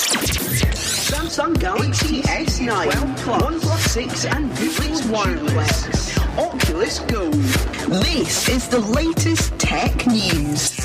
Samsung Galaxy S9, OnePlus 6 and Google's Wireless, Oculus Go. This is the latest tech news.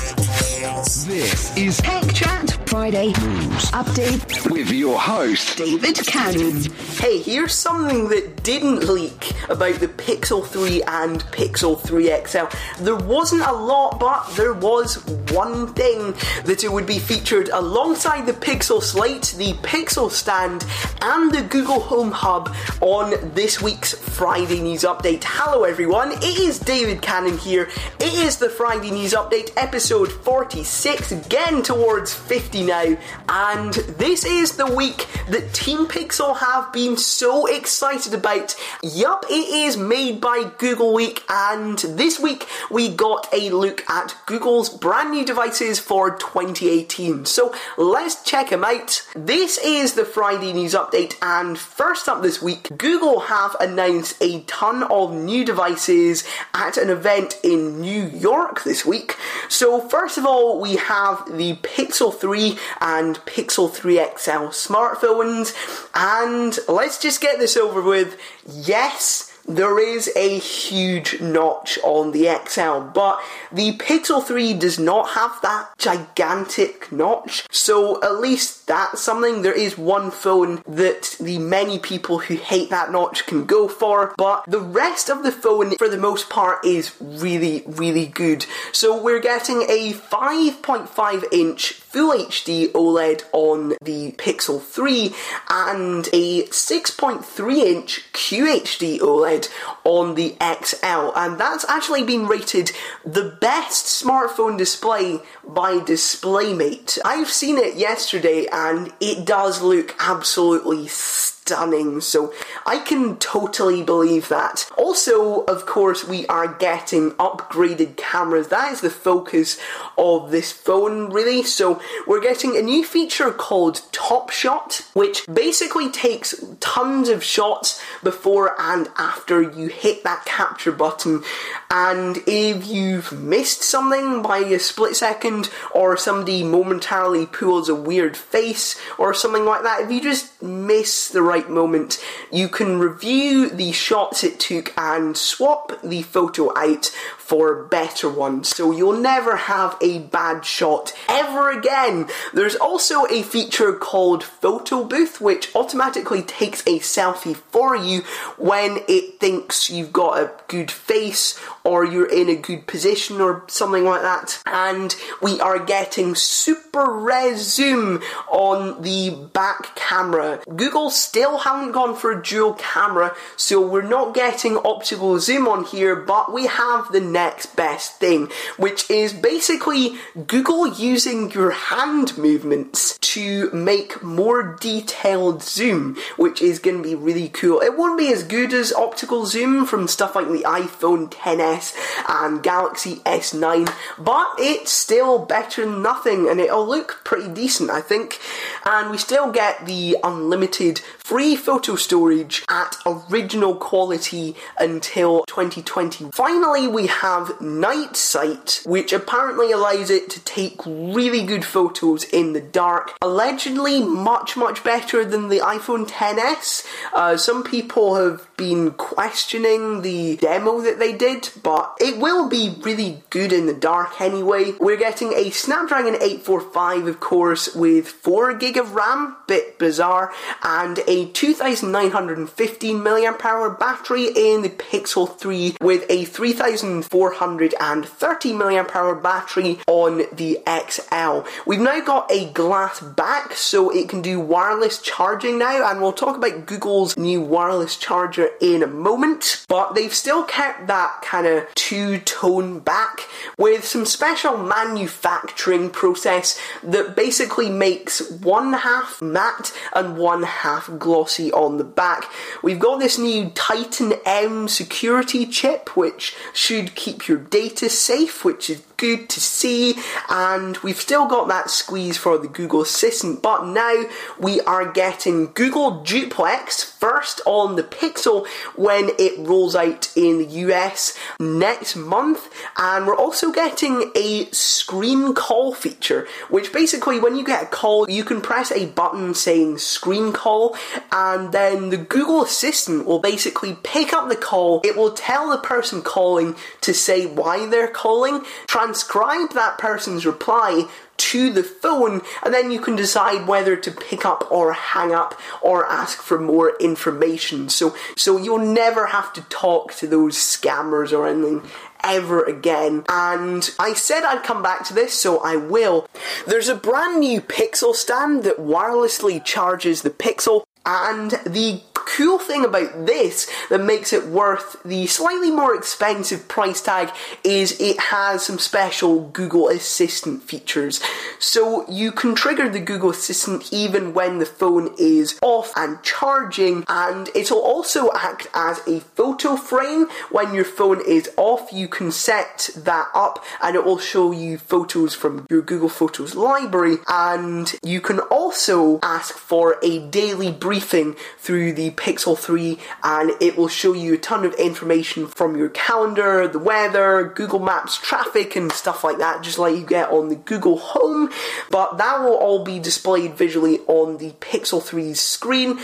This is Tech Chat Friday News Update with your host, David Cannon. Hey, here's something that didn't leak about the Pixel 3 and Pixel 3 XL. There wasn't a lot, but there was one thing that it would be featured alongside the Pixel Slate, the Pixel Stand, and the Google Home Hub on this week's Friday News Update. Hello, everyone. It is David Cannon here. It is the Friday News Update, episode 46, again towards 50 now, and this is the week that Team Pixel have been so excited about. Yup, it is made by Google Week, and this week we got a look at Google's brand new devices for 2018. So let's check them out. This is the Friday News Update, and first up this week, Google have announced a ton of new devices at an event in New York this week. So, first of all, we have the Pixel 3 and Pixel 3 XL smartphones, and let's just get this over with. Yes, there is a huge notch on the XL, but the Pixel 3 does not have that gigantic notch. So at least that's something. There is one phone that the many people who hate that notch can go for, but the rest of the phone, for the most part, is really, really good. So we're getting a 5.5 inch Full HD OLED on the Pixel 3 and a 6.3 inch QHD OLED on the XL, and that's actually been rated the best smartphone display by DisplayMate. I've seen it yesterday and it does look absolutely stunning, so I can totally believe that. Also, of course, we are getting upgraded cameras. That is the focus of this phone, really. So, we're getting a new feature called Top Shot, which basically takes tons of shots before and after you hit that capture button. And if you've missed something by a split second, or somebody momentarily pulls a weird face, or something like that, if you just miss the right moment, you can review the shots it took and swap the photo out for a better ones. So you'll never have a bad shot ever again. There's also a feature called Photo Booth, which automatically takes a selfie for you when it thinks you've got a good face or you're in a good position or something like that. And we are getting super res zoom on the back camera. Google still haven't gone for a dual camera, so we're not getting optical zoom on here, but we have the next best thing, which is basically Google using your hand movements to make more detailed zoom, which is going to be really cool. It won't be as good as optical zoom from stuff like the iPhone 10s and Galaxy S9, but it's still better than nothing and it'll look pretty decent, I think. And we still get the unlimited free photo storage at original quality until 2020. Finally, we have Night Sight, which apparently allows it to take really good photos in the dark. Allegedly, much, much better than the iPhone 10s. Uh, some people have been questioning the demo that they did, but it will be really good in the dark anyway. We're getting a Snapdragon 845, of course, with 4 gig of RAM, bit bizarre, and a 2915 mAh battery in the Pixel 3 with a 3430 mAh battery on the XL. We've now got a glass back so it can do wireless charging now, and we'll talk about Google's new wireless charger in a moment, but they've still kept that kind of two tone back with some special manufacturing process that basically makes one half matte and one half glossy on the back. We've got this new Titan M security chip which should keep your data safe, which is good to see, and we've still got that squeeze for the Google Assistant, but now we are getting Google Duplex first on the Pixel when it rolls out in the US next month, and we're also getting a screen call feature, which basically, when you get a call, you can press a button saying screen call, and then the Google Assistant will basically pick up the call. It will tell the person calling to say why they're calling, transcribe that person's reply to the phone, and then you can decide whether to pick up or hang up or ask for more information. So, so you'll never have to talk to those scammers or anything ever again. And I said I'd come back to this, so I will. There's a brand new Pixel stand that wirelessly charges the Pixel. And the cool thing about this that makes it worth the slightly more expensive price tag is it has some special Google Assistant features. So you can trigger the Google Assistant even when the phone is off and charging, and it'll also act as a photo frame when your phone is off. You can set that up and it will show you photos from your Google Photos library, and you can also ask for a daily briefing through the Pixel 3 and it will show you a ton of information from your calendar, the weather, Google Maps traffic and stuff like that, just like you get on the Google Home. But that will all be displayed visually on the Pixel 3's screen.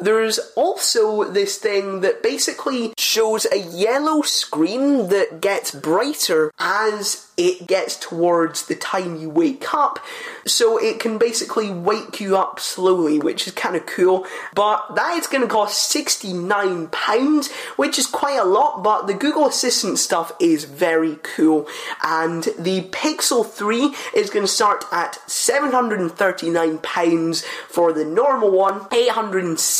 There's also this thing that basically shows a yellow screen that gets brighter as it gets towards the time you wake up. So it can basically wake you up slowly, which is kind of cool. But that is going to cost £69, which is quite a lot, but the Google Assistant stuff is very cool. And the Pixel 3 is going to start at £739 for the normal one,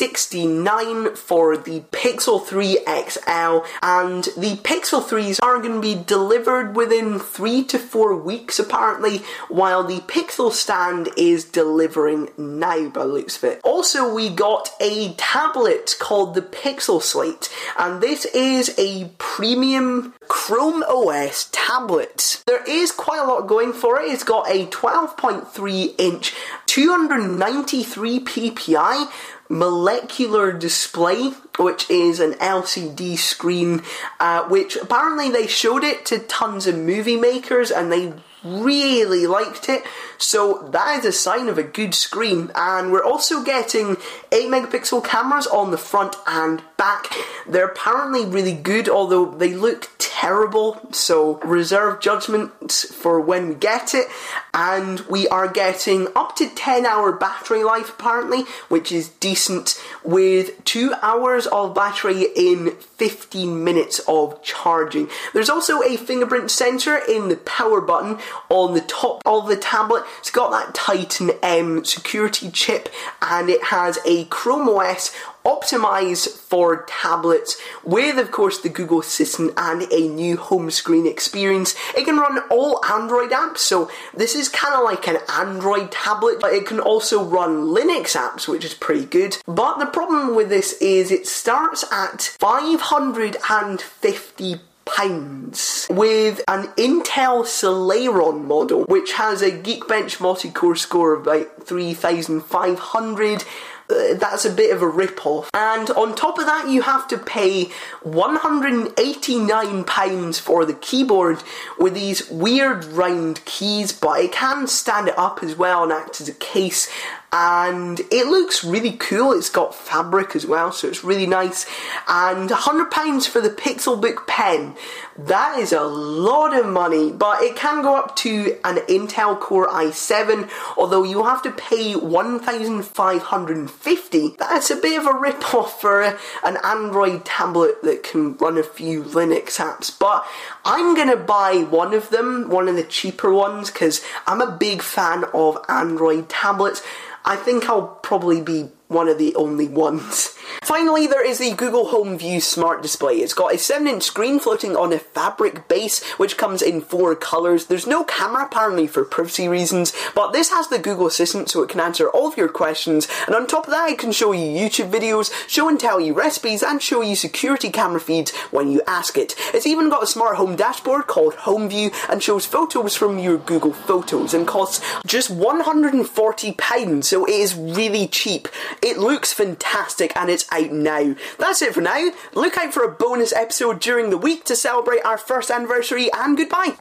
869 for the Pixel 3 XL, and the Pixel 3s are going to be delivered within three to four weeks apparently, while the Pixel stand is delivering now by looks of it. Also, we got a tablet called the Pixel Slate, and this is a premium Chrome OS tablet. There is quite a lot going for it. It's got a 12.3 inch, 293 ppi molecular display, which is an LCD screen, uh, which apparently they showed it to tons of movie makers and they really liked it. So that is a sign of a good screen. And we're also getting 8 megapixel cameras on the front and back. They're apparently really good, although they look terrible. So reserve judgment for when we get it. And we are getting up to 10 hour battery life apparently, which is decent, with 2 hours of battery in 15 minutes of charging. There's also a fingerprint sensor in the power button on the top of the tablet. It's got that Titan M security chip and it has a Chrome OS optimized for tablets with of course the Google Assistant and a new home screen experience. It can run all Android apps, so this is kind of like an Android tablet, but it can also run Linux apps, which is pretty good. But the problem with this is it starts at 550 pounds with an Intel Celeron model which has a Geekbench multi-core score of about 3500 uh, that's a bit of a rip-off. And on top of that, you have to pay £189 for the keyboard with these weird round keys, but it can stand it up as well and act as a case and it looks really cool. It's got fabric as well, so it's really nice. And £100 for the Pixelbook pen. That is a lot of money, but it can go up to an Intel Core i7, although you have to pay 1550 That's a bit of a rip off for an Android tablet that can run a few Linux apps, but I'm gonna buy one of them, one of the cheaper ones, because I'm a big fan of Android tablets. I think I'll probably be one of the only ones. Finally, there is the Google Home View Smart Display. It's got a 7 inch screen floating on a fabric base, which comes in four colours. There's no camera apparently for privacy reasons, but this has the Google Assistant so it can answer all of your questions, and on top of that, it can show you YouTube videos, show and tell you recipes, and show you security camera feeds when you ask it. It's even got a smart home dashboard called Home View and shows photos from your Google Photos and costs just £140, so it is really cheap. It looks fantastic and it's out now. That's it for now. Look out for a bonus episode during the week to celebrate our first anniversary and goodbye.